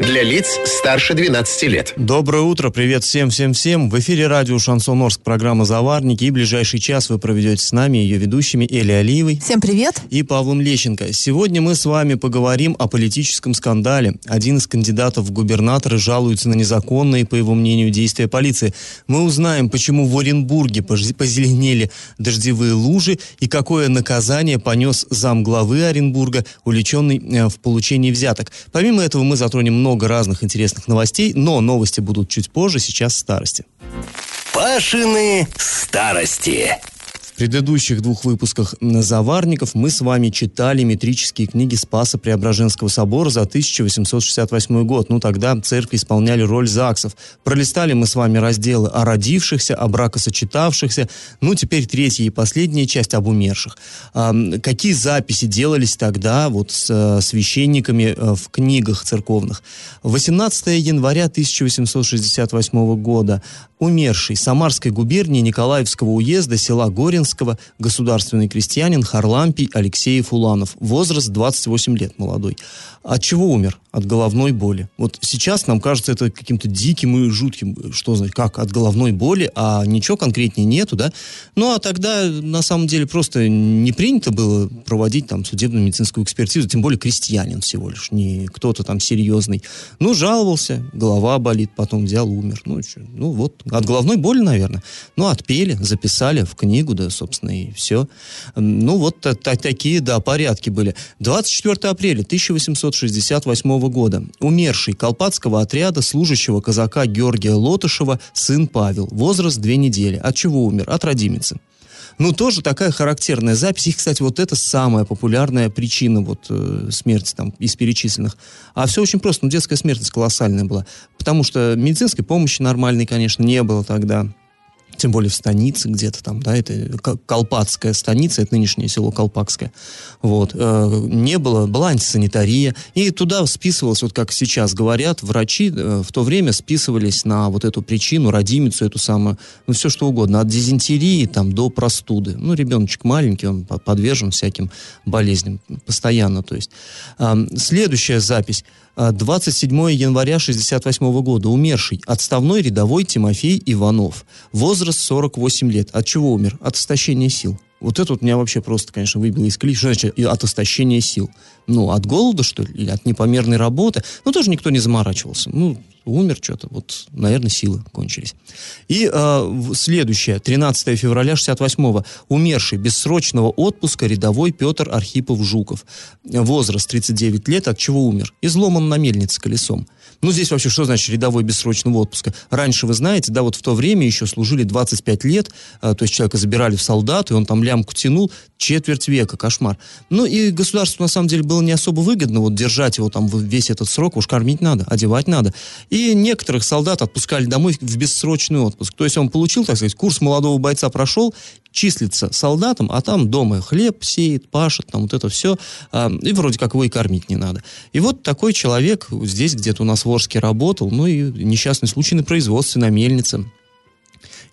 Для лиц старше 12 лет. Доброе утро, привет всем-всем-всем. В эфире радио Шансон Орск, программа «Заварники». И ближайший час вы проведете с нами, ее ведущими Эли Алиевой. Всем привет. И Павлом Лещенко. Сегодня мы с вами поговорим о политическом скандале. Один из кандидатов в губернаторы жалуется на незаконные, по его мнению, действия полиции. Мы узнаем, почему в Оренбурге позеленели дождевые лужи и какое наказание понес замглавы Оренбурга, увлеченный э, в получении взяток. Помимо этого мы затронем много много разных интересных новостей, но новости будут чуть позже, сейчас старости. Пашины старости предыдущих двух выпусках «Заварников» мы с вами читали метрические книги Спаса Преображенского собора за 1868 год. Ну, тогда церкви исполняли роль ЗАГСов. Пролистали мы с вами разделы о родившихся, о бракосочетавшихся. Ну, теперь третья и последняя часть об умерших. Какие записи делались тогда вот с а, священниками а, в книгах церковных? 18 января 1868 года умерший Самарской губернии Николаевского уезда села Горинского государственный крестьянин Харлампий Алексеев Уланов. Возраст 28 лет молодой. От чего умер? От головной боли. Вот сейчас нам кажется это каким-то диким и жутким. Что значит, как? От головной боли, а ничего конкретнее нету, да? Ну, а тогда, на самом деле, просто не принято было проводить там судебную медицинскую экспертизу, тем более крестьянин всего лишь, не кто-то там серьезный. Ну, жаловался, голова болит, потом взял, умер. Ну, что, ну вот, от головной боли, наверное. Ну, отпели, записали в книгу, да, собственно, и все. Ну, вот такие, да, порядки были. 24 апреля 1868 года. Умерший Колпатского отряда служащего казака Георгия Лотышева сын Павел. Возраст две недели. От чего умер? От родимицы. Ну, тоже такая характерная запись. И, кстати, вот это самая популярная причина вот э, смерти там из перечисленных. А все очень просто. Ну, детская смертность колоссальная была. Потому что медицинской помощи нормальной, конечно, не было тогда тем более в станице где-то там, да, это Колпатская станица, это нынешнее село Колпакское, вот, э, не было, была антисанитария, и туда списывалось, вот как сейчас говорят, врачи э, в то время списывались на вот эту причину, родимицу эту самую, ну, все что угодно, от дизентерии там до простуды. Ну, ребеночек маленький, он подвержен всяким болезням постоянно, то есть. Э, следующая запись. 27 января 1968 года. Умерший. Отставной рядовой Тимофей Иванов. Возраст 48 лет. От чего умер? От истощения сил. Вот это вот меня вообще просто, конечно, выбило из колеи. Что значит от истощения сил? Ну, от голода, что ли? Или от непомерной работы? Ну, тоже никто не заморачивался. Ну, умер что-то, вот, наверное, силы кончились. И э, следующее, 13 февраля 68-го, умерший бессрочного отпуска рядовой Петр Архипов-Жуков. Возраст 39 лет, от чего умер? Изломан на мельнице колесом. Ну, здесь вообще что значит рядовой бессрочного отпуска? Раньше, вы знаете, да, вот в то время еще служили 25 лет, э, то есть человека забирали в солдат, и он там лямку тянул, четверть века, кошмар. Ну, и государству, на самом деле, было не особо выгодно вот держать его там весь этот срок, уж кормить надо, одевать надо. И некоторых солдат отпускали домой в бессрочный отпуск. То есть он получил, так сказать, курс молодого бойца прошел, числится солдатом, а там дома хлеб сеет, пашет, там вот это все, э, и вроде как его и кормить не надо. И вот такой человек здесь где-то у нас в Орске работал, ну и несчастный случай на производстве, на мельнице.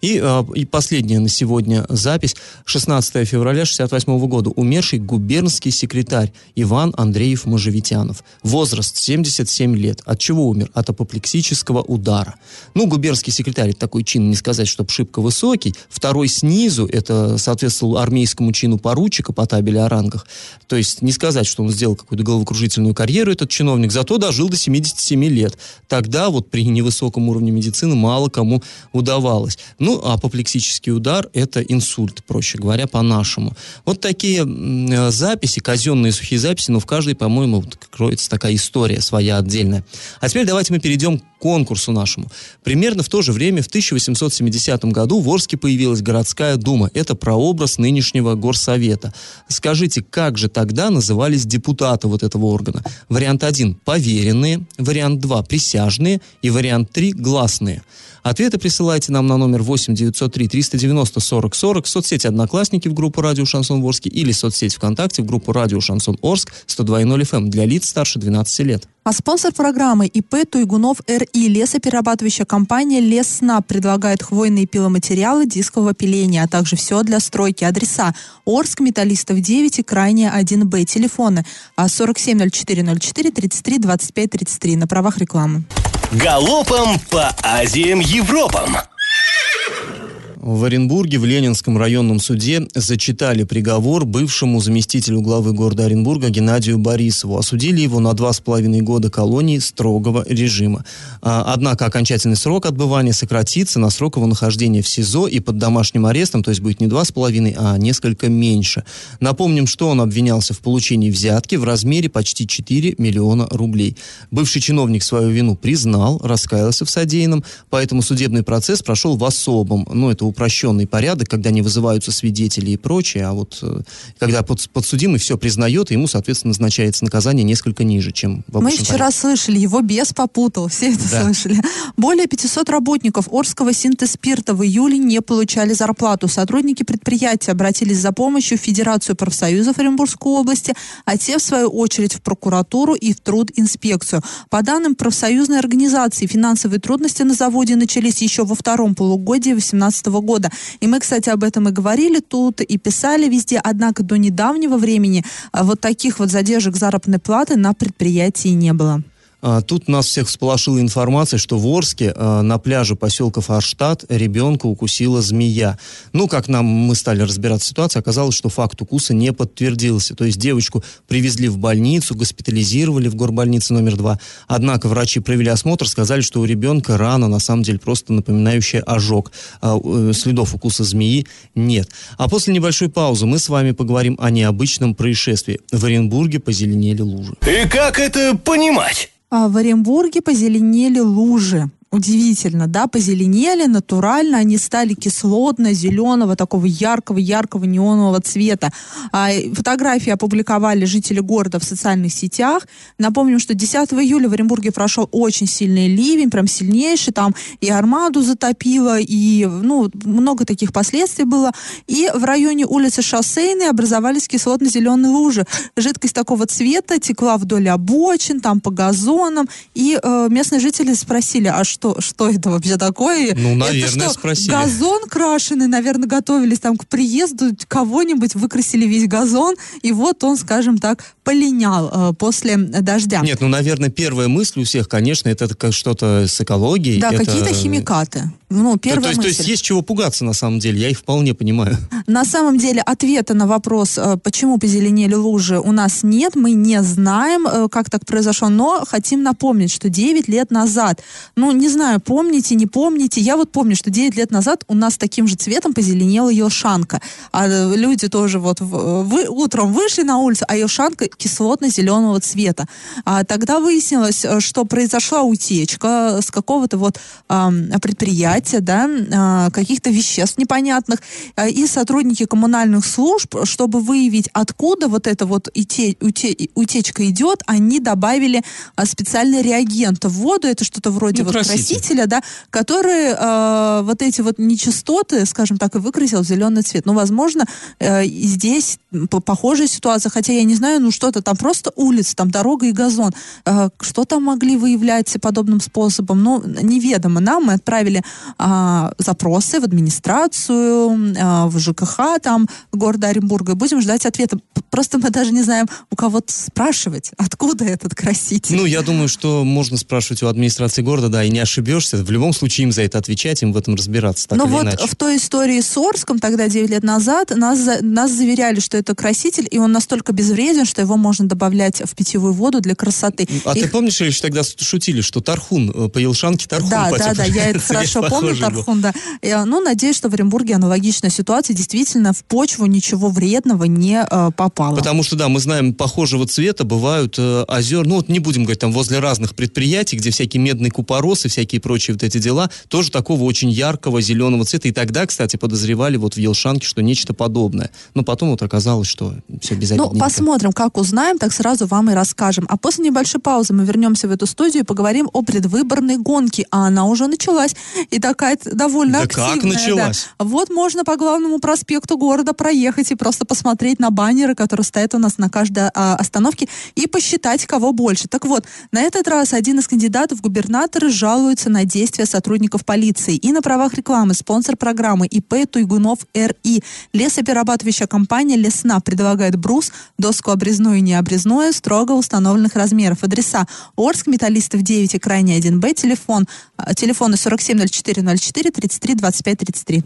И, э, и последняя на сегодня запись. 16 февраля 68 года. Умерший губернский секретарь Иван Андреев Можевитянов. Возраст 77 лет. От чего умер? От апоплексического удара. Ну, губернский секретарь, такой чин, не сказать, что шибко высокий. Второй снизу, это соответствовал армейскому чину поручика по табели о рангах. То есть не сказать, что он сделал какую-то головокружительную карьеру, этот чиновник, зато дожил до 77 лет. Тогда вот при невысоком уровне медицины мало кому удавалось. Ну, апоплексический удар – это инсульт, проще говоря, по-нашему. Вот такие записи, казенные сухие записи, но в каждой, по-моему, вот, кроется такая история своя отдельная. А теперь давайте мы перейдем к конкурсу нашему. Примерно в то же время, в 1870 году, в Орске появилась городская дума. Это прообраз нынешнего горсовета. Скажите, как же тогда назывались депутаты вот этого органа? Вариант 1 – поверенные, вариант 2 – присяжные и вариант 3 – гласные. Ответы присылайте нам на номер 8 8 903 390 40 40, соцсети «Одноклассники» в группу «Радио Шансон Орске» или соцсеть ВКонтакте в группу «Радио Шансон Орск» 102.0 FM эм для лиц старше 12 лет. А спонсор программы ИП Туйгунов РИ лесоперерабатывающая компания Леснаб предлагает хвойные пиломатериалы дискового пиления, а также все для стройки. Адреса Орск, Металлистов 9 и Крайняя 1Б. Телефоны 470404 33 25 33 на правах рекламы. Галопом по Азиям Европам! В Оренбурге в Ленинском районном суде зачитали приговор бывшему заместителю главы города Оренбурга Геннадию Борисову. Осудили его на два с половиной года колонии строгого режима. А, однако окончательный срок отбывания сократится на срок его нахождения в СИЗО и под домашним арестом, то есть будет не два с половиной, а несколько меньше. Напомним, что он обвинялся в получении взятки в размере почти 4 миллиона рублей. Бывший чиновник свою вину признал, раскаялся в содеянном, поэтому судебный процесс прошел в особом, ну это упрощенный порядок, когда не вызываются свидетели и прочее, а вот э, когда под, подсудимый все признает, ему, соответственно, назначается наказание несколько ниже, чем в Мы вчера порядке. слышали, его бес попутал, все это да. слышали. Более 500 работников Орского синтеспирта в июле не получали зарплату. Сотрудники предприятия обратились за помощью в Федерацию профсоюзов Оренбургской области, а те, в свою очередь, в прокуратуру и в трудинспекцию. По данным профсоюзной организации, финансовые трудности на заводе начались еще во втором полугодии 2018 года года. И мы, кстати, об этом и говорили тут, и писали везде. Однако до недавнего времени а, вот таких вот задержек заработной платы на предприятии не было. А, тут нас всех всполошила информация, что в Орске а, на пляже поселка Фарштадт ребенка укусила змея. Ну, как нам мы стали разбираться в ситуации, оказалось, что факт укуса не подтвердился. То есть девочку привезли в больницу, госпитализировали в горбольнице номер два. Однако врачи провели осмотр, сказали, что у ребенка рана, на самом деле, просто напоминающая ожог. А, э, следов укуса змеи нет. А после небольшой паузы мы с вами поговорим о необычном происшествии. В Оренбурге позеленели лужи. И как это понимать? А в Оренбурге позеленели лужи удивительно, да, позеленели натурально, они стали кислотно-зеленого, такого яркого-яркого неонового цвета. А, фотографии опубликовали жители города в социальных сетях. Напомним, что 10 июля в Оренбурге прошел очень сильный ливень, прям сильнейший, там и армаду затопило, и, ну, много таких последствий было. И в районе улицы Шоссейной образовались кислотно-зеленые лужи. Жидкость такого цвета текла вдоль обочин, там по газонам, и э, местные жители спросили, а что что, что это вообще такое. Ну, наверное, это что, спросили. газон крашеный, наверное, готовились там к приезду, кого-нибудь выкрасили весь газон, и вот он, скажем так, полинял э, после дождя. Нет, ну, наверное, первая мысль у всех, конечно, это что-то с экологией. Да, это... какие-то химикаты. Ну, первая то, то, есть, то есть есть чего пугаться на самом деле, я их вполне понимаю. На самом деле ответа на вопрос, э, почему позеленели лужи, у нас нет, мы не знаем, э, как так произошло, но хотим напомнить, что 9 лет назад, ну, не знаю, помните, не помните, я вот помню, что 9 лет назад у нас таким же цветом позеленела елшанка. А э, люди тоже вот вы, утром вышли на улицу, а елшанка кислотно-зеленого цвета. А тогда выяснилось, что произошла утечка с какого-то вот а, предприятия, да, а, каких-то веществ непонятных, а, и сотрудники коммунальных служб, чтобы выявить, откуда вот эта вот уте, уте, утечка идет, они добавили а, специальный реагент в воду, это что-то вроде ну, вот краситель. Красителя, да, который э, вот эти вот нечистоты, скажем так, и выкрасил в зеленый цвет. Ну, возможно, э, здесь похожая ситуация, хотя я не знаю, ну что-то там просто улица, там дорога и газон. Э, что там могли выявлять подобным способом? Ну, неведомо нам. Мы отправили э, запросы в администрацию, э, в ЖКХ там города Оренбурга и будем ждать ответа. Просто мы даже не знаем, у кого спрашивать, откуда этот краситель. Ну, я думаю, что можно спрашивать у администрации города, да, и не ошибешься. В любом случае им за это отвечать, им в этом разбираться. Так Но вот иначе. в той истории с Орском, тогда 9 лет назад, нас, нас заверяли, что это краситель, и он настолько безвреден, что его можно добавлять в питьевую воду для красоты. А и... ты помнишь, или тогда шутили, что Тархун, э, по Елшанке Тархун Да, да, да, я это хорошо помню, Тархун, да. Я, ну, надеюсь, что в Оренбурге аналогичная ситуация, действительно, в почву ничего вредного не э, попало. Потому что, да, мы знаем, похожего цвета бывают э, озер, ну, вот не будем говорить, там, возле разных предприятий, где всякие медные купоросы, всякие прочие вот эти дела, тоже такого очень яркого зеленого цвета. И тогда, кстати, подозревали вот в Елшанке, что нечто подобное. Но потом вот оказалось, что все без Ну, посмотрим, как узнаем, так сразу вам и расскажем. А после небольшой паузы мы вернемся в эту студию и поговорим о предвыборной гонке. А она уже началась. И такая довольно да активная. как началась? Да. Вот можно по главному проспекту города проехать и просто посмотреть на баннеры, которые стоят у нас на каждой а, остановке, и посчитать, кого больше. Так вот, на этот раз один из кандидатов в губернаторы жалуется на действия сотрудников полиции и на правах рекламы спонсор программы ИП Туйгунов РИ. Лесоперерабатывающая компания «Лесна» предлагает брус, доску обрезную и необрезную строго установленных размеров. Адреса Орск, Металлистов 9 и Крайний 1Б, телефон, а, телефоны 470404 33 25 33.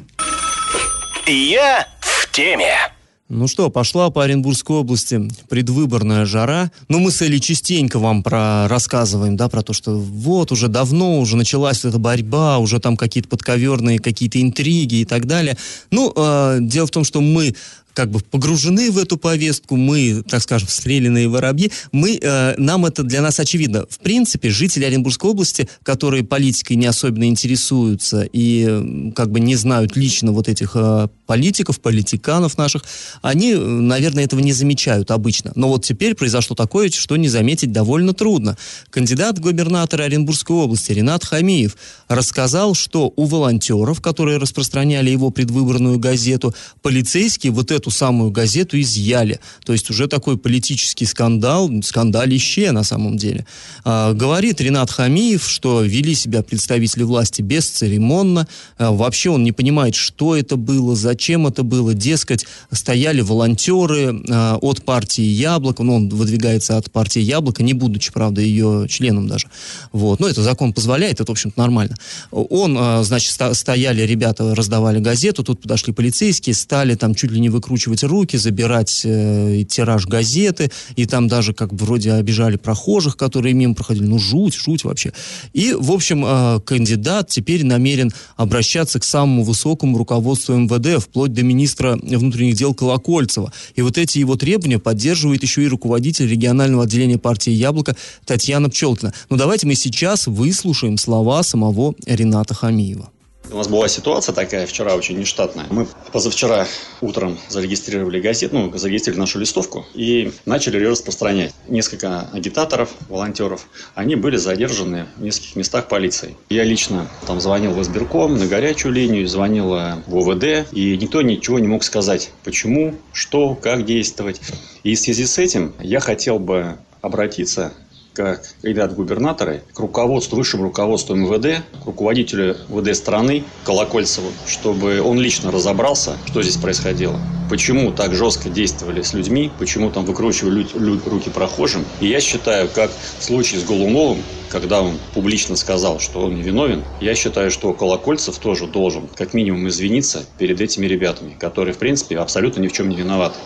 Я в теме. Ну что, пошла по Оренбургской области предвыборная жара. Ну, мы с Элей частенько вам про рассказываем, да, про то, что вот уже давно уже началась эта борьба, уже там какие-то подковерные какие-то интриги и так далее. Ну, э, дело в том, что мы как бы погружены в эту повестку, мы, так скажем, стреляные воробьи, мы, э, нам это для нас очевидно. В принципе, жители Оренбургской области, которые политикой не особенно интересуются и э, как бы не знают лично вот этих э, политиков, политиканов наших, они, э, наверное, этого не замечают обычно. Но вот теперь произошло такое, что не заметить довольно трудно. Кандидат губернатора Оренбургской области Ренат Хамиев рассказал, что у волонтеров, которые распространяли его предвыборную газету, полицейские вот эту самую газету изъяли. То есть уже такой политический скандал, скандалище на самом деле. А, говорит Ренат Хамиев, что вели себя представители власти бесцеремонно. А, вообще он не понимает, что это было, зачем это было. Дескать, стояли волонтеры а, от партии Яблоко. Ну, он выдвигается от партии Яблоко, не будучи, правда, ее членом даже. Вот. Но это закон позволяет, это, в общем-то, нормально. Он, а, значит, стояли ребята, раздавали газету, тут подошли полицейские, стали там чуть ли не выкручивать руки, забирать э, тираж газеты, и там даже как вроде обижали прохожих, которые мимо проходили. Ну, жуть, жуть вообще. И, в общем, э, кандидат теперь намерен обращаться к самому высокому руководству МВД, вплоть до министра внутренних дел Колокольцева. И вот эти его требования поддерживает еще и руководитель регионального отделения партии «Яблоко» Татьяна Пчелкина. Но давайте мы сейчас выслушаем слова самого Рената Хамиева. У нас была ситуация такая вчера очень нештатная. Мы позавчера утром зарегистрировали газету, ну, зарегистрировали нашу листовку и начали ее распространять. Несколько агитаторов, волонтеров, они были задержаны в нескольких местах полицией. Я лично там звонил в избирком, на горячую линию, звонил в ОВД, и никто ничего не мог сказать, почему, что, как действовать. И в связи с этим я хотел бы обратиться как кандидат в губернаторы к руководству, высшему руководству МВД, к руководителю МВД страны Колокольцеву, чтобы он лично разобрался, что здесь происходило. Почему так жестко действовали с людьми, почему там выкручивали руки прохожим. И я считаю, как в случае с Голуновым, когда он публично сказал, что он невиновен, я считаю, что Колокольцев тоже должен как минимум извиниться перед этими ребятами, которые, в принципе, абсолютно ни в чем не виноваты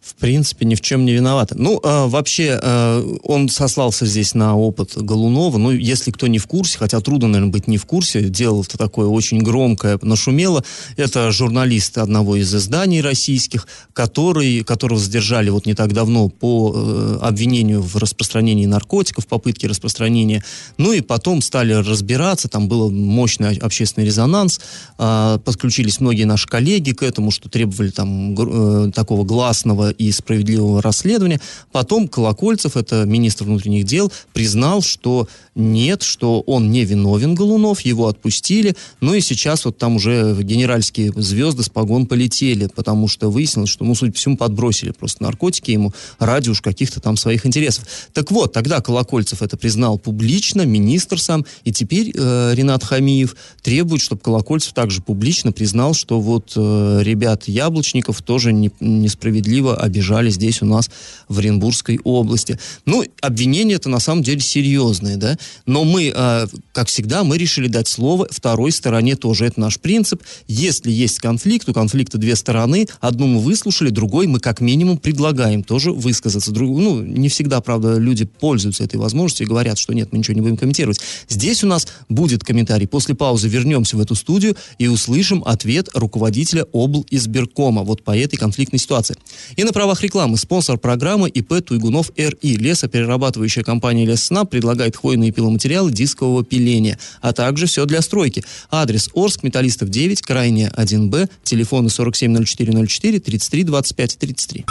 в принципе, ни в чем не виноваты. Ну, э, вообще, э, он сослался здесь на опыт Голунова. Ну, если кто не в курсе, хотя трудно, наверное, быть не в курсе, делал это такое очень громкое, нашумело. Это журналист одного из изданий российских, который, которого задержали вот не так давно по э, обвинению в распространении наркотиков, попытке распространения. Ну, и потом стали разбираться, там был мощный общественный резонанс, э, подключились многие наши коллеги к этому, что требовали там э, такого гласного и справедливого расследования. Потом Колокольцев, это министр внутренних дел, признал, что нет, что он не виновен, Голунов, его отпустили. Ну и сейчас вот там уже генеральские звезды с погон полетели, потому что выяснилось, что, ну, судя по всему, подбросили просто наркотики ему ради уж каких-то там своих интересов. Так вот, тогда Колокольцев это признал публично, министр сам, и теперь э, Ренат Хамиев требует, чтобы Колокольцев также публично признал, что вот э, ребят Яблочников тоже не, несправедливо обижали здесь у нас в Оренбургской области. Ну, обвинение это на самом деле серьезное, да, но мы, э, как всегда, мы решили дать слово второй стороне тоже. Это наш принцип. Если есть конфликт, у конфликта две стороны, одну мы выслушали, другой мы как минимум предлагаем тоже высказаться. Друг, ну, не всегда, правда, люди пользуются этой возможностью и говорят, что нет, мы ничего не будем комментировать. Здесь у нас будет комментарий. После паузы вернемся в эту студию и услышим ответ руководителя обл. избиркома вот по этой конфликтной ситуации. И на правах рекламы спонсор программы ИП Туйгунов РИ. Лесоперерабатывающая компания Леснаб предлагает хвойные пиломатериалы дискового пиления, а также все для стройки. Адрес Орск, Металлистов 9, крайняя 1Б, телефоны 470404 33 25 33.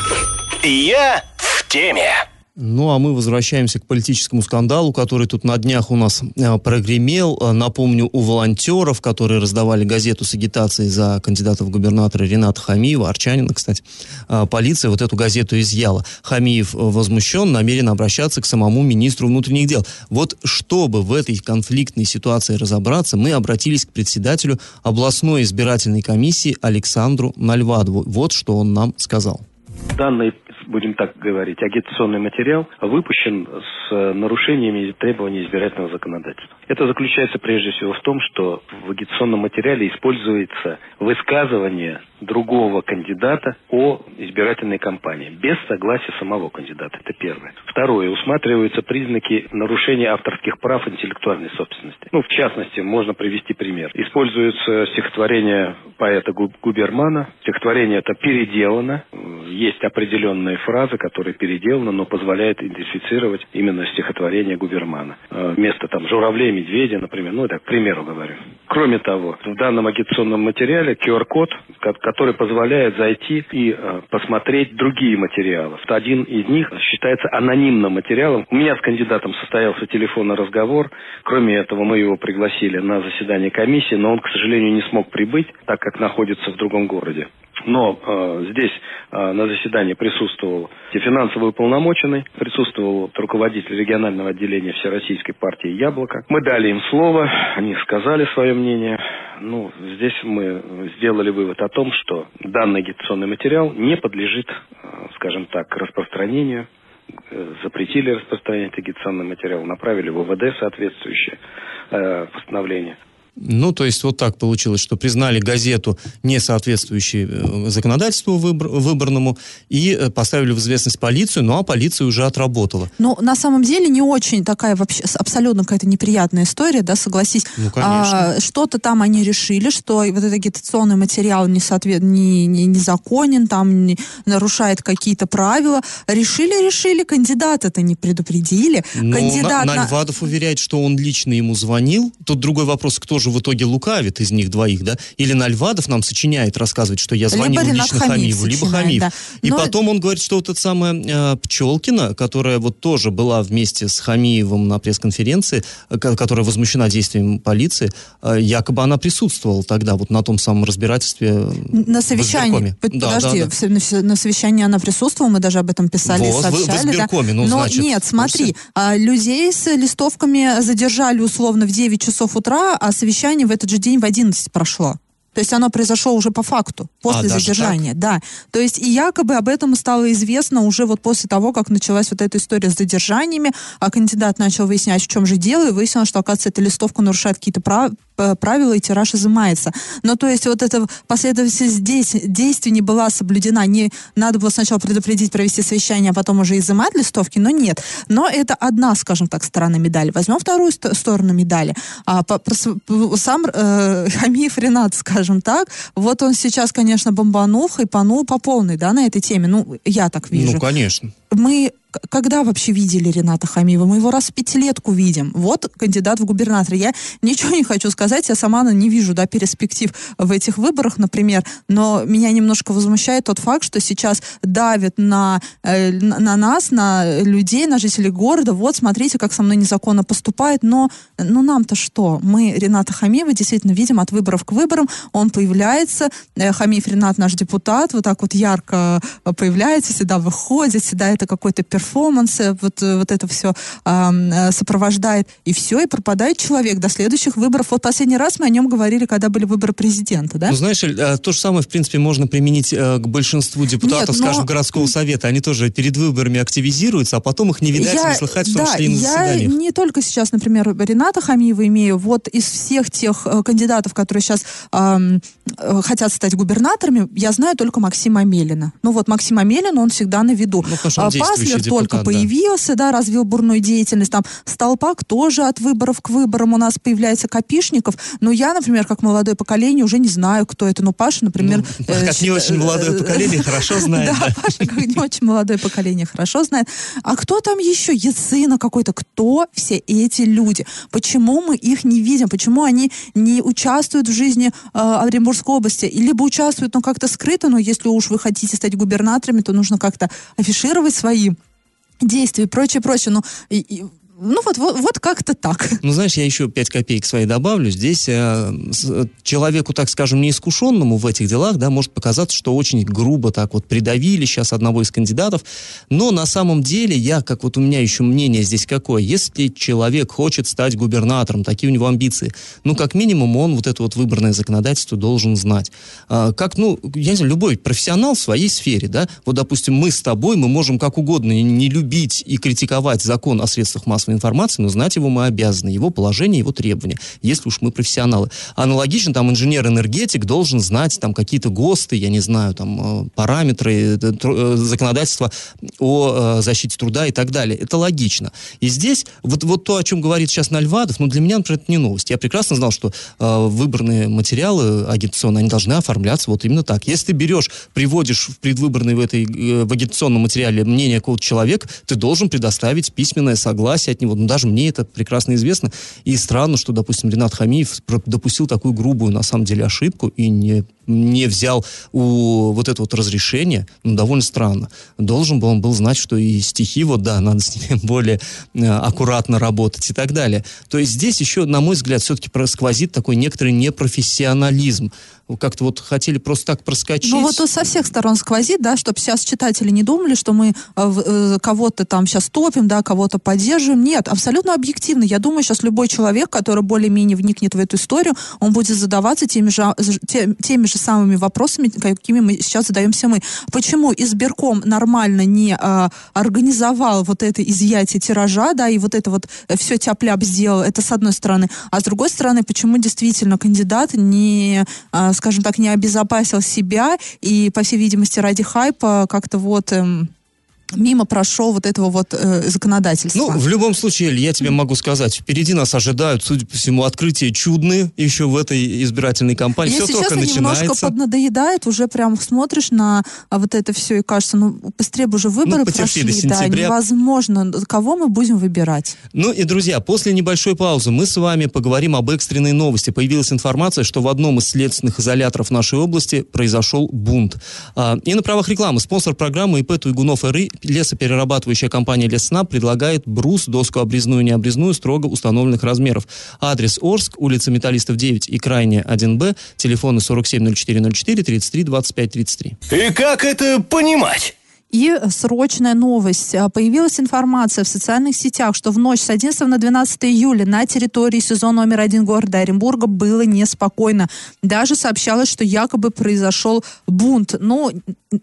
Я в теме. Ну, а мы возвращаемся к политическому скандалу, который тут на днях у нас э, прогремел. Э, напомню, у волонтеров, которые раздавали газету с агитацией за кандидата в губернаторы Рената Хамиева, Арчанина, кстати, э, полиция вот эту газету изъяла. Хамиев возмущен, намерен обращаться к самому министру внутренних дел. Вот чтобы в этой конфликтной ситуации разобраться, мы обратились к председателю областной избирательной комиссии Александру Нальвадову. Вот что он нам сказал. Данный будем так говорить, агитационный материал выпущен с нарушениями требований избирательного законодательства. Это заключается прежде всего в том, что в агитационном материале используется высказывание другого кандидата о избирательной кампании без согласия самого кандидата. Это первое. Второе. Усматриваются признаки нарушения авторских прав интеллектуальной собственности. Ну, в частности, можно привести пример. Используется стихотворение поэта Губермана. Стихотворение это переделано. Есть определенные фразы, которые переделаны, но позволяют идентифицировать именно стихотворение Губермана. Э, вместо там журавлей, медведя, например. Ну, это к примеру говорю. Кроме того, в данном агитационном материале QR-код, который позволяет зайти и э, посмотреть другие материалы. Один из них считается анонимным материалом. У меня с кандидатом состоялся телефонный разговор. Кроме этого, мы его пригласили на заседание комиссии, но он, к сожалению, не смог прибыть, так как находится в другом городе. Но э, здесь э, на заседании присутствовал финансовый уполномоченный, присутствовал руководитель регионального отделения Всероссийской партии «Яблоко». Мы дали им слово, они сказали свое мнение. Ну, здесь мы сделали вывод о том, что данный агитационный материал не подлежит, э, скажем так, распространению э, запретили распространять агитационный материал, направили в ОВД соответствующее э, постановление. Ну, то есть вот так получилось, что признали газету не соответствующей э, законодательству выбор, выборному и э, поставили в известность полицию, ну а полиция уже отработала. Ну, на самом деле не очень такая вообще абсолютно какая-то неприятная история, да, согласись. Ну, конечно. А, что-то там они решили, что вот этот агитационный материал не соответ... не, не, незаконен, там не, нарушает какие-то правила. Решили, решили, кандидата-то не предупредили. Но Кандидат на, Нальвадов уверяет, что он лично ему звонил. Тут другой вопрос, кто же в итоге лукавит из них двоих, да? Или Нальвадов нам сочиняет рассказывать, что я звонил либо лично Хамиеву, либо Хамиев. Да. И Но... потом он говорит, что вот эта самая э, Пчелкина, которая вот тоже была вместе с Хамиевым на пресс-конференции, э, которая возмущена действием полиции, э, якобы она присутствовала тогда вот на том самом разбирательстве на совещании. Подожди, да, да, да. на совещании она присутствовала, мы даже об этом писали вот, и сообщали. В, в да? ну, Но значит, нет, смотри, а, людей с листовками задержали условно в 9 часов утра, а совещание в этот же день в 11 прошло. То есть оно произошло уже по факту, после а, задержания, да. То есть и якобы об этом стало известно уже вот после того, как началась вот эта история с задержаниями, а кандидат начал выяснять, в чем же дело, и выяснилось, что, оказывается, эта листовка нарушает какие-то прав правила, и тираж изымается. Но то есть вот эта последовательность здесь действий не была соблюдена. Не надо было сначала предупредить, провести совещание, а потом уже изымать листовки, но нет. Но это одна, скажем так, сторона медали. Возьмем вторую ст- сторону медали. А, по, по, сам э, Хамиев Ренат, скажем так, вот он сейчас, конечно, бомбанул, хайпанул по полной, да, на этой теме. Ну, я так вижу. Ну, конечно. Мы когда вообще видели Рената Хамиева? Мы его раз в пятилетку видим. Вот кандидат в губернаторы. Я ничего не хочу сказать, я сама не вижу да, перспектив в этих выборах, например, но меня немножко возмущает тот факт, что сейчас давят на, э, на нас, на людей, на жителей города. Вот, смотрите, как со мной незаконно поступает, но ну нам-то что? Мы Рената Хамиева действительно видим от выборов к выборам. Он появляется, э, Хамиев Ренат наш депутат, вот так вот ярко появляется, всегда выходит, всегда это какой-то перформансы, вот, э, вот это все э, сопровождает, и все, и пропадает человек до следующих выборов. Вот последний раз мы о нем говорили, когда были выборы президента, да? Ну, знаешь, э, то же самое, в принципе, можно применить э, к большинству депутатов, Нет, но... скажем, городского совета. Они тоже перед выборами активизируются, а потом их не видать, я, не слыхать, в том да, числе и на я не только сейчас, например, Рената Хамиева имею, вот из всех тех кандидатов, которые сейчас э, хотят стать губернаторами, я знаю только Максима Амелина. Ну вот Максим Амелин, он всегда на виду. Ну, потому что он а, депутат, только да. появился, да, развил бурную деятельность. Там Столпак тоже от выборов к выборам у нас появляется Копишников. Но я, например, как молодое поколение, уже не знаю, кто это. Ну, Паша, например... Ну, э, как не счит- очень молодое э, поколение, хорошо знает. Да, Паша, как не очень молодое поколение, хорошо знает. А кто там еще? Яцина какой-то. Кто все эти люди? Почему мы их не видим? Почему они не участвуют в жизни э, Оренбургской области? И либо участвуют, но как-то скрыто, но если уж вы хотите стать губернаторами, то нужно как-то афишировать свои действия и прочее, прочее. Ну, и- и- ну вот, вот, вот как-то так. Ну, знаешь, я еще 5 копеек свои добавлю. Здесь э, с- человеку, так скажем, неискушенному в этих делах, да, может показаться, что очень грубо так вот придавили сейчас одного из кандидатов. Но на самом деле, я, как вот у меня еще мнение здесь какое, если человек хочет стать губернатором, такие у него амбиции, ну, как минимум, он вот это вот выборное законодательство должен знать. А, как, ну, я не знаю, любой профессионал в своей сфере, да, вот, допустим, мы с тобой, мы можем как угодно не любить и критиковать закон о средствах массовой информации, но знать его мы обязаны, его положение, его требования, если уж мы профессионалы. Аналогично, там, инженер-энергетик должен знать там какие-то ГОСТы, я не знаю, там, э, параметры э, э, законодательства о защите труда и так далее. Это логично. И здесь вот, вот то, о чем говорит сейчас Нальвадов, ну, для меня, например, это не новость. Я прекрасно знал, что э, выборные материалы агитационные, они должны оформляться вот именно так. Если ты берешь, приводишь в предвыборный в, этой, э, в агитационном материале мнение какого-то человека, ты должен предоставить письменное согласие от него. Ну, даже мне это прекрасно известно. И странно, что, допустим, Ренат Хамиев допустил такую грубую, на самом деле, ошибку и не, не взял у вот это вот разрешение. Ну, довольно странно. Должен был он был знать, что и стихи, вот да, надо с ними более э, аккуратно работать и так далее. То есть здесь еще, на мой взгляд, все-таки сквозит такой некоторый непрофессионализм. Как-то вот хотели просто так проскочить. Ну вот со всех сторон сквозит, да, чтобы сейчас читатели не думали, что мы э, э, кого-то там сейчас топим, да, кого-то поддерживаем. Нет, абсолютно объективно. Я думаю, сейчас любой человек, который более-менее вникнет в эту историю, он будет задаваться теми же, а, те- теми же самыми вопросами, какими мы сейчас задаемся мы. Почему избирком нормально не а, организовал вот это изъятие тиража, да, и вот это вот все тяп-ляп сделал, это с одной стороны. А с другой стороны, почему действительно кандидат не, а, скажем так, не обезопасил себя и, по всей видимости, ради хайпа как-то вот эм, мимо прошел вот этого вот э, законодательства. Ну, в любом случае, Эль, я тебе могу сказать, впереди нас ожидают, судя по всему, открытия чудные еще в этой избирательной кампании. Если все только честно, немножко начинается. поднадоедает, уже прям смотришь на а, вот это все и кажется, ну, быстрее бы уже выборы Ну, потерпи до прошли, да, сентября. невозможно. Кого мы будем выбирать? Ну и, друзья, после небольшой паузы мы с вами поговорим об экстренной новости. Появилась информация, что в одном из следственных изоляторов нашей области произошел бунт. А, и на правах рекламы спонсор программы ИП Туйгунов РИ, лесоперерабатывающая компания Леснаб предлагает брус, доску обрезную и необрезную строго установленных размеров. Адрес Орск, улица Металлистов 9 и крайне 1Б, телефоны 470404 33 25 33. И как это понимать? И срочная новость. А, Появилась информация в социальных сетях, что в ночь с 11 на 12 июля на территории сезон номер один города Оренбурга было неспокойно. Даже сообщалось, что якобы произошел бунт. Но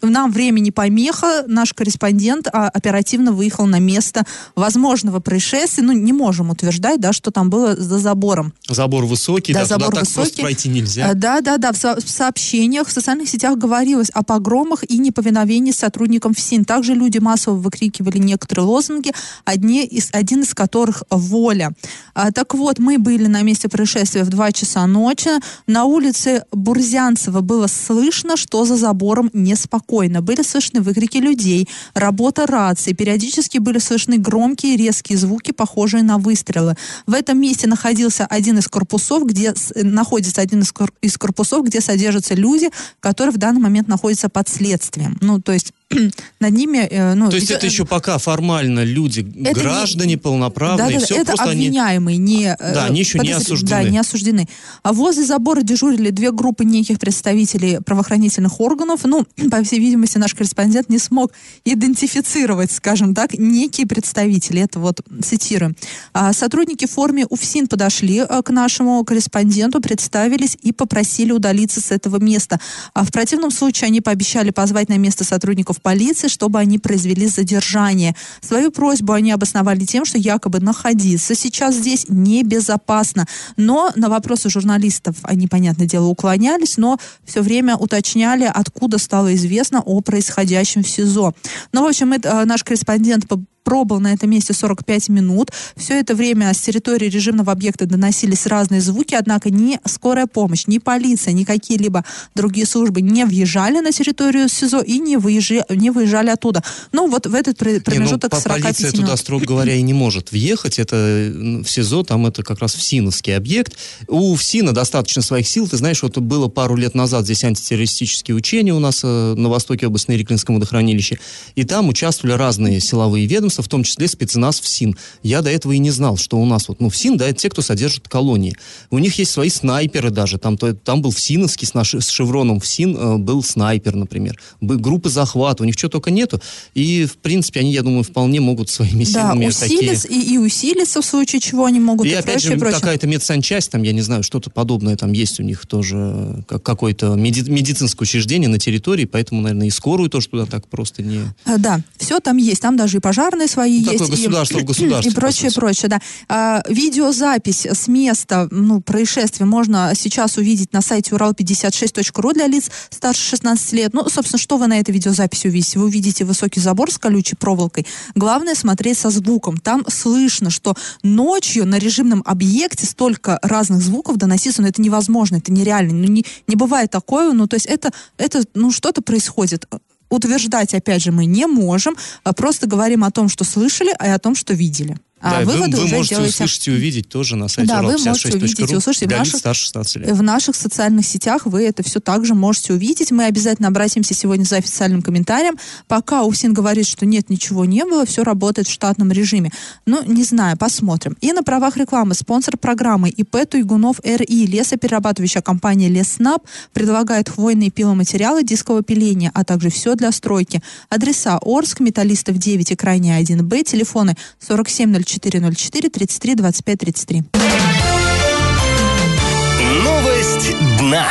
нам времени помеха. Наш корреспондент а, оперативно выехал на место возможного происшествия. Ну, не можем утверждать, да, что там было за забором. Забор высокий, Да, да, туда забор так просто высокий. пройти нельзя. Э, Да, да, да. В сообщениях в социальных сетях говорилось о погромах и неповиновении сотрудникам ФСИН. Также люди массово выкрикивали некоторые лозунги, одни из, один из которых «Воля». А, так вот, мы были на месте происшествия в 2 часа ночи. На улице Бурзянцева было слышно, что за забором неспокойно. Были слышны выкрики людей, работа рации. Периодически были слышны громкие резкие звуки, похожие на выстрелы. В этом месте находился один из корпусов, где находится один из корпусов, где содержатся люди, которые в данный момент находятся под следствием. Ну, то есть над ними... э, ну, То есть это еще пока формально люди, Это граждане не- полноправные, Да-да-да, все это просто они... обвиняемые, не... э, Да, они еще не осуждены. Да, не осуждены. А возле забора дежурили две группы неких представителей правоохранительных органов. Ну, по всей видимости, наш корреспондент не смог идентифицировать, скажем так, некие представители. Это вот цитируем. А сотрудники в форме УФСИН подошли э, к нашему корреспонденту, представились и попросили удалиться с этого места. А в противном случае они пообещали позвать на место сотрудников сотрудников полиции, чтобы они произвели задержание. Свою просьбу они обосновали тем, что якобы находиться сейчас здесь небезопасно. Но на вопросы журналистов они, понятное дело, уклонялись, но все время уточняли, откуда стало известно о происходящем в СИЗО. Ну, в общем, это, наш корреспондент пробыл на этом месте 45 минут. Все это время с территории режимного объекта доносились разные звуки, однако ни скорая помощь, ни полиция, ни какие-либо другие службы не въезжали на территорию СИЗО и не выезжали, не выезжали оттуда. Ну, вот в этот промежуток не, ну, 45 полиция минут. туда, строго говоря, и не может въехать. Это в СИЗО, там это как раз ФСИНовский объект. У ФСИНа достаточно своих сил. Ты знаешь, вот было пару лет назад здесь антитеррористические учения у нас э, на востоке области на Ириклинском водохранилище. И там участвовали разные силовые ведомства, ведомства, в том числе спецназ ФСИН. Я до этого и не знал, что у нас вот, ну, ФСИН, да, это те, кто содержит колонии. У них есть свои снайперы даже, там, то, там был ФСИНовский с, наши, с шевроном ФСИН э, был снайпер, например. Бы, группы захвата, у них чего только нету. И, в принципе, они, я думаю, вполне могут своими силами да, усилис, такие... и, и усилиться в случае чего они могут. И, и опять прочее, же, какая-то медсанчасть, там, я не знаю, что-то подобное там есть у них тоже, как, какое-то меди- медицинское учреждение на территории, поэтому, наверное, и скорую тоже туда так просто не... Э, да, все там есть, там даже и пожарные данные свои ну, есть. государство и, в государстве. И прочее, прочее, да. А, видеозапись с места ну, происшествия можно сейчас увидеть на сайте урал56.ру для лиц старше 16 лет. Ну, собственно, что вы на этой видеозаписи увидите? Вы увидите высокий забор с колючей проволокой. Главное смотреть со звуком. Там слышно, что ночью на режимном объекте столько разных звуков доноситься, но это невозможно, это нереально. Ну, не, не бывает такое, ну, то есть это, это ну, что-то происходит утверждать, опять же, мы не можем, а просто говорим о том, что слышали, и о том, что видели. А да, выводы вы, вы уже можете делаете... услышать и увидеть тоже на сайте Да, вы можете увидеть и услышать. В наших, в наших социальных сетях вы это все также можете увидеть. Мы обязательно обратимся сегодня за официальным комментарием. Пока УФСИН говорит, что нет, ничего не было, все работает в штатном режиме. Ну, не знаю, посмотрим. И на правах рекламы спонсор программы ИП Туйгунов РИ, лесоперерабатывающая компания Леснаб, предлагает хвойные пиломатериалы дискового пиления, а также все для стройки. Адреса Орск, Металлистов 9 и крайне 1Б, телефоны 47 0404 33 25 33. Новость дна.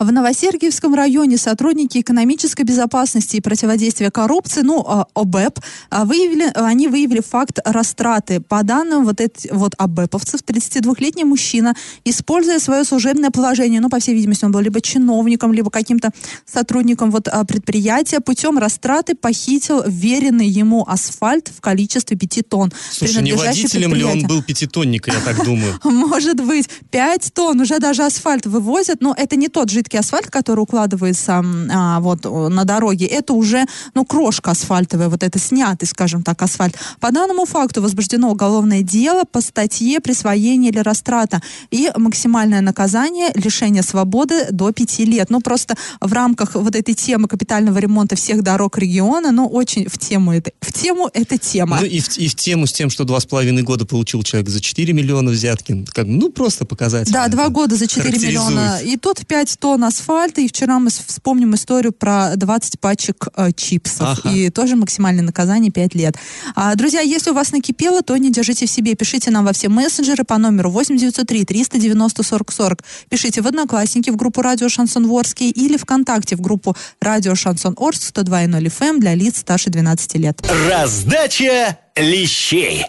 В Новосергиевском районе сотрудники экономической безопасности и противодействия коррупции, ну, а, ОБЭП, а, выявили, они выявили факт растраты. По данным вот, эти, вот ОБЭПовцев, 32-летний мужчина, используя свое служебное положение, ну, по всей видимости, он был либо чиновником, либо каким-то сотрудником вот а, предприятия, путем растраты похитил веренный ему асфальт в количестве 5 тонн. Слушай, не водителем ли он был пятитонник, я так думаю? Может быть. 5 тонн, уже даже асфальт вывозят, но это не тот жидкий жидкий асфальт, который укладывается а, вот на дороге, это уже, ну, крошка асфальтовая, вот это снятый, скажем так, асфальт. По данному факту возбуждено уголовное дело по статье присвоения или растрата и максимальное наказание лишение свободы до пяти лет. Ну, просто в рамках вот этой темы капитального ремонта всех дорог региона, ну, очень в тему это, в тему эта тема. Ну, и в, и в тему с тем, что два с половиной года получил человек за 4 миллиона взятки, как, ну, просто показать. Да, два года за 4 миллиона. И тут 5 тонн тонн асфальта, и вчера мы вспомним историю про 20 пачек э, чипсов. Ага. И тоже максимальное наказание 5 лет. А, друзья, если у вас накипело, то не держите в себе. Пишите нам во все мессенджеры по номеру 8903 390 40 40. Пишите в Одноклассники в группу Радио Шансон Орский или ВКонтакте в группу Радио Шансон Орск 102.0 FM для лиц старше 12 лет. Раздача лещей.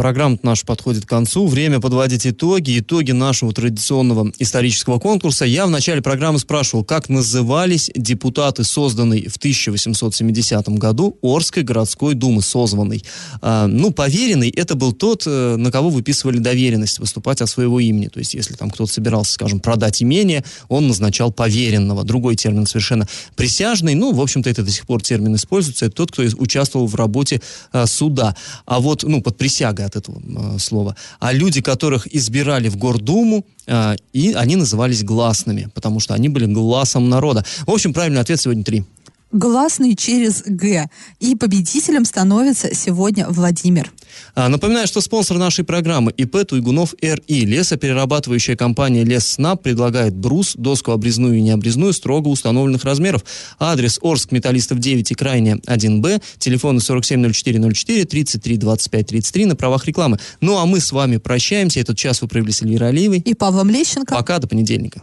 Программа наша подходит к концу. Время подводить итоги. Итоги нашего традиционного исторического конкурса. Я в начале программы спрашивал, как назывались депутаты, созданные в 1870 году Орской городской думы, созванной. А, ну, поверенный это был тот, э, на кого выписывали доверенность выступать от своего имени. То есть, если там кто-то собирался, скажем, продать имение, он назначал поверенного. Другой термин совершенно присяжный. Ну, в общем-то, это до сих пор термин используется. Это тот, кто участвовал в работе а, суда. А вот, ну, под присягой от этого э, слова, а люди, которых избирали в Гордуму, э, и они назывались гласными, потому что они были глазом народа. В общем, правильный ответ сегодня три гласный через «г». И победителем становится сегодня Владимир. А, напоминаю, что спонсор нашей программы ИП Туйгунов РИ. Лесоперерабатывающая компания Лесснаб предлагает брус, доску обрезную и необрезную строго установленных размеров. Адрес Орск, Металлистов 9 и Крайне 1Б. Телефоны 470404 33 25 33 на правах рекламы. Ну а мы с вами прощаемся. Этот час вы провели с Эльвирой Алиевой. И Павлом Лещенко. Пока, до понедельника.